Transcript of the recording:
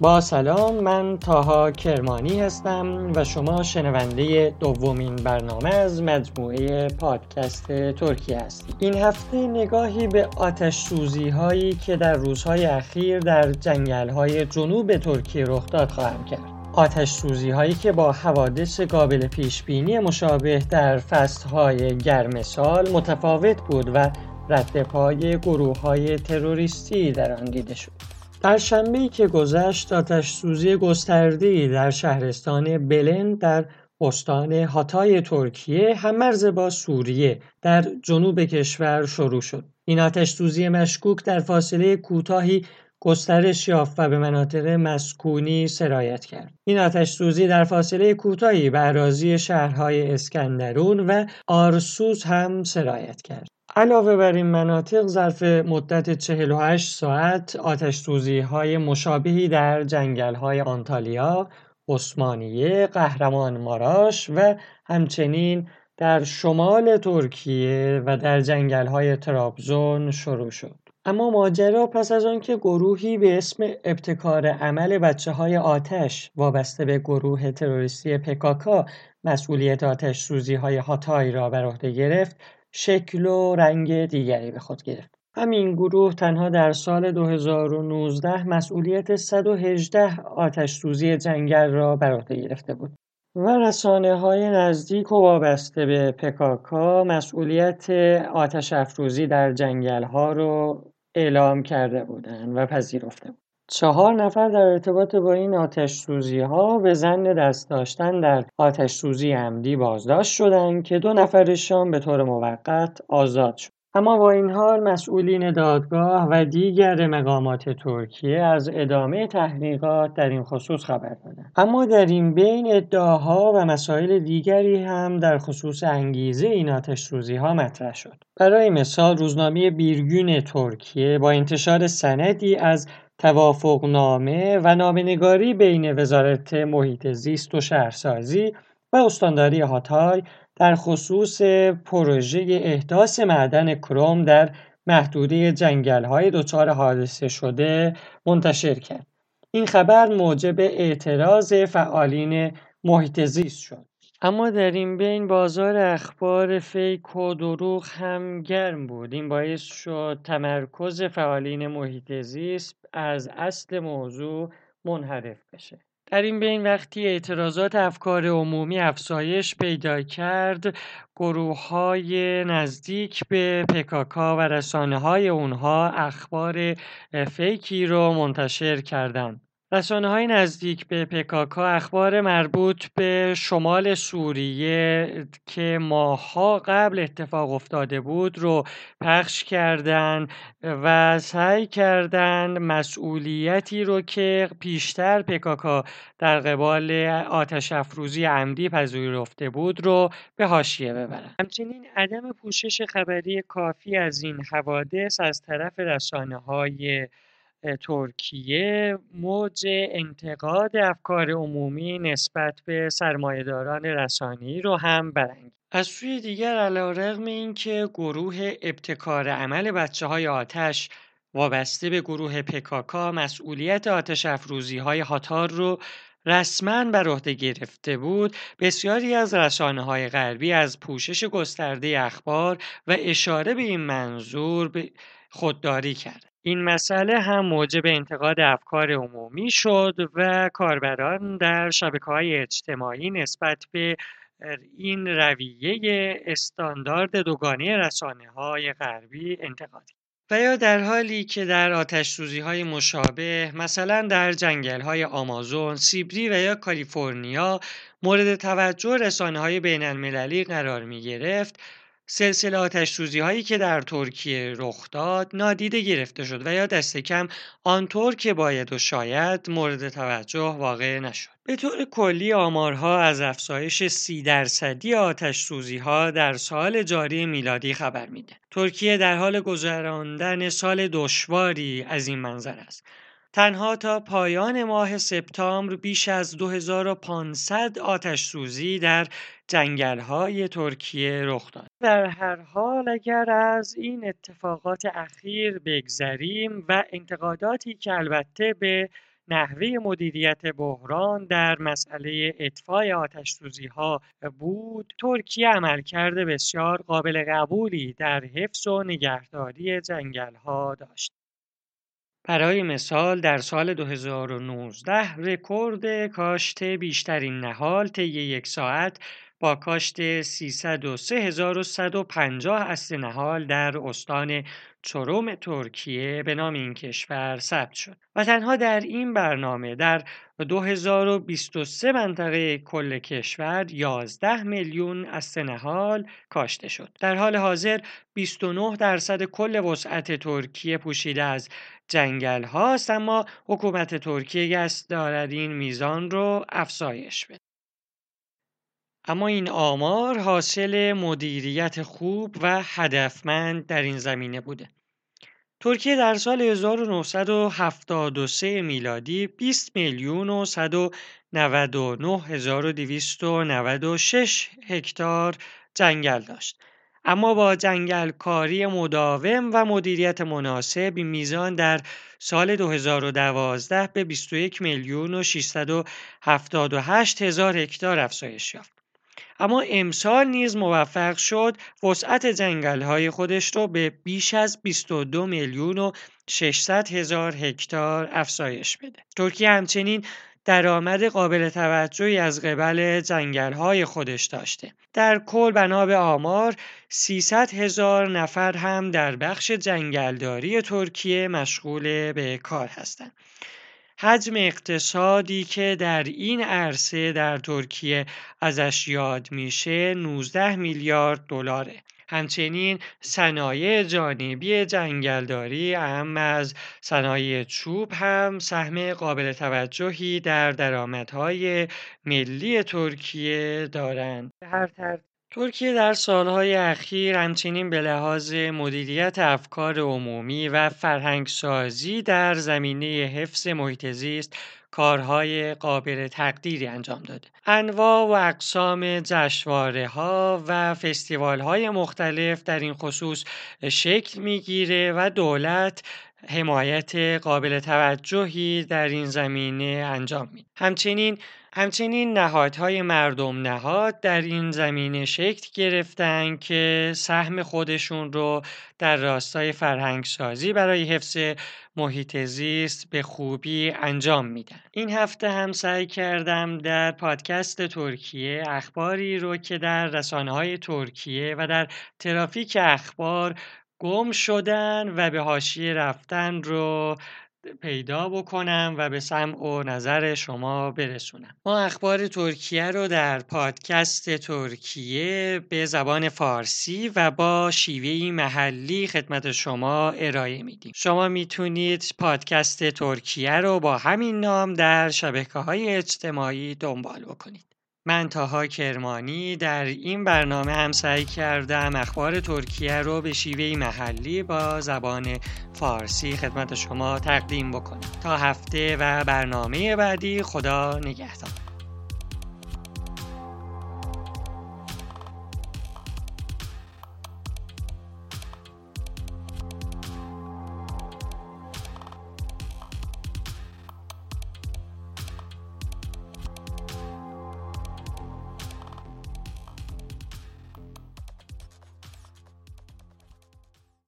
با سلام من تاها کرمانی هستم و شما شنونده دومین برنامه از مجموعه پادکست ترکیه هستید. این هفته نگاهی به آتش سوزی هایی که در روزهای اخیر در جنگل های جنوب ترکیه رخ داد خواهم کرد. آتش سوزی هایی که با حوادث قابل پیش بینی مشابه در فصل های گرم سال متفاوت بود و رد پای گروه های تروریستی در آن دیده شد. در شنبه که گذشت آتش سوزی گسترده‌ای در شهرستان بلن در استان هاتای ترکیه هم مرز با سوریه در جنوب کشور شروع شد. این آتش سوزی مشکوک در فاصله کوتاهی گسترش یافت و به مناطق مسکونی سرایت کرد. این آتش سوزی در فاصله کوتاهی به اراضی شهرهای اسکندرون و آرسوز هم سرایت کرد. علاوه بر این مناطق ظرف مدت 48 ساعت آتش های مشابهی در جنگل های آنتالیا، عثمانیه، قهرمان ماراش و همچنین در شمال ترکیه و در جنگل های ترابزون شروع شد. اما ماجرا پس از آنکه گروهی به اسم ابتکار عمل بچه های آتش وابسته به گروه تروریستی پکاکا مسئولیت آتش سوزی های هاتای را بر عهده گرفت شکل و رنگ دیگری به خود گرفت. همین گروه تنها در سال 2019 مسئولیت 118 آتش سوزی جنگل را بر عهده گرفته بود. و رسانه های نزدیک و وابسته به پکاکا مسئولیت آتش افروزی در جنگل ها رو اعلام کرده بودند و پذیرفته بود. چهار نفر در ارتباط با این آتش ها به زن دست داشتن در آتش سوزی عمدی بازداشت شدند که دو نفرشان به طور موقت آزاد شد. اما با این حال مسئولین دادگاه و دیگر مقامات ترکیه از ادامه تحقیقات در این خصوص خبر دادند اما در این بین ادعاها و مسائل دیگری هم در خصوص انگیزه این آتش ها مطرح شد برای مثال روزنامه بیرگون ترکیه با انتشار سندی از توافقنامه و نامه‌نگاری بین وزارت محیط زیست و شهرسازی و استانداری هاتای در خصوص پروژه احداث معدن کروم در محدوده های دچار حادثه شده منتشر کرد. این خبر موجب اعتراض فعالین محیط زیست شد. اما در این بین بازار اخبار فیک و دروغ هم گرم بود. این باعث شد تمرکز فعالین محیط زیست از اصل موضوع منحرف بشه. در این بین وقتی اعتراضات افکار عمومی افزایش پیدا کرد گروه های نزدیک به پکاکا و رسانه های اونها اخبار فیکی رو منتشر کردند. های نزدیک به پکاکا اخبار مربوط به شمال سوریه که ماهها قبل اتفاق افتاده بود رو پخش کردند و سعی کردند مسئولیتی رو که پیشتر پکاکا در قبال آتش افروزی عمدی پذیرفته بود رو به حاشیه ببرند. همچنین عدم پوشش خبری کافی از این حوادث از طرف های ترکیه موج انتقاد افکار عمومی نسبت به سرمایه‌داران رسانه‌ای رو هم برانگیخت. از سوی دیگر علیرغم اینکه گروه ابتکار عمل بچه های آتش وابسته به گروه پکاکا مسئولیت آتش افروزی های هاتار رو رسما بر عهده گرفته بود بسیاری از رسانه های غربی از پوشش گسترده اخبار و اشاره به این منظور خودداری کرد این مسئله هم موجب انتقاد افکار عمومی شد و کاربران در های اجتماعی نسبت به این رویه استاندارد دوگانه های غربی انتقاد و یا در حالی که در آتش های مشابه مثلا در جنگل های آمازون، سیبری و یا کالیفرنیا مورد توجه رسانه های بین المللی قرار می گرفت سلسله آتش‌سوزی هایی که در ترکیه رخ داد نادیده گرفته شد و یا دست کم آنطور که باید و شاید مورد توجه واقع نشد. به طور کلی آمارها از افزایش سی درصدی آتش سوزی ها در سال جاری میلادی خبر میده. ترکیه در حال گذراندن سال دشواری از این منظر است. تنها تا پایان ماه سپتامبر بیش از 2500 آتش سوزی در های ترکیه رخ داد. در هر حال اگر از این اتفاقات اخیر بگذریم و انتقاداتی که البته به نحوه مدیریت بحران در مسئله اطفای آتش ها بود ترکیه عملکرد بسیار قابل قبولی در حفظ و نگهداری جنگل ها داشت برای مثال در سال 2019 رکورد کاشت بیشترین نهال طی یک ساعت با کاشت 303150 اصل نهال در استان چروم ترکیه به نام این کشور ثبت شد و تنها در این برنامه در 2023 منطقه کل کشور 11 میلیون اصل نهال کاشته شد. در حال حاضر 29 درصد کل وسعت ترکیه پوشیده از جنگل هاست اما حکومت ترکیه قصد دارد این میزان رو افزایش بده. اما این آمار حاصل مدیریت خوب و هدفمند در این زمینه بوده. ترکیه در سال 1973 میلادی 20 میلیون و 199,296 هکتار جنگل داشت. اما با جنگل کاری مداوم و مدیریت مناسب این میزان در سال 2012 به 21 میلیون و 678 هزار هکتار افزایش یافت. اما امسال نیز موفق شد وسعت جنگل های خودش رو به بیش از 22 میلیون و 600 هزار هکتار افزایش بده. ترکیه همچنین درآمد قابل توجهی از قبل جنگل های خودش داشته. در کل بنا به آمار 300 هزار نفر هم در بخش جنگلداری ترکیه مشغول به کار هستند. حجم اقتصادی که در این عرصه در ترکیه ازش یاد میشه 19 میلیارد دلاره. همچنین صنایع جانبی جنگلداری اهم از صنایع چوب هم سهم قابل توجهی در درآمدهای ملی ترکیه دارند. هر ترکیه در سالهای اخیر همچنین به لحاظ مدیریت افکار عمومی و فرهنگسازی در زمینه حفظ محیط زیست کارهای قابل تقدیری انجام داده. انواع و اقسام جشواره ها و فستیوال های مختلف در این خصوص شکل می‌گیره و دولت حمایت قابل توجهی در این زمینه انجام میده. همچنین همچنین نهادهای مردم نهاد در این زمینه شکل گرفتن که سهم خودشون رو در راستای فرهنگسازی برای حفظ محیط زیست به خوبی انجام میدن این هفته هم سعی کردم در پادکست ترکیه اخباری رو که در رسانه های ترکیه و در ترافیک اخبار گم شدن و به حاشیه رفتن رو پیدا بکنم و به سمع و نظر شما برسونم. ما اخبار ترکیه رو در پادکست ترکیه به زبان فارسی و با شیوهی محلی خدمت شما ارائه میدیم. شما می‌تونید پادکست ترکیه رو با همین نام در شبکه های اجتماعی دنبال بکنید. من تاها کرمانی در این برنامه هم سعی کردم اخبار ترکیه رو به شیوه محلی با زبان فارسی خدمت شما تقدیم بکنم. تا هفته و برنامه بعدی خدا نگهدار.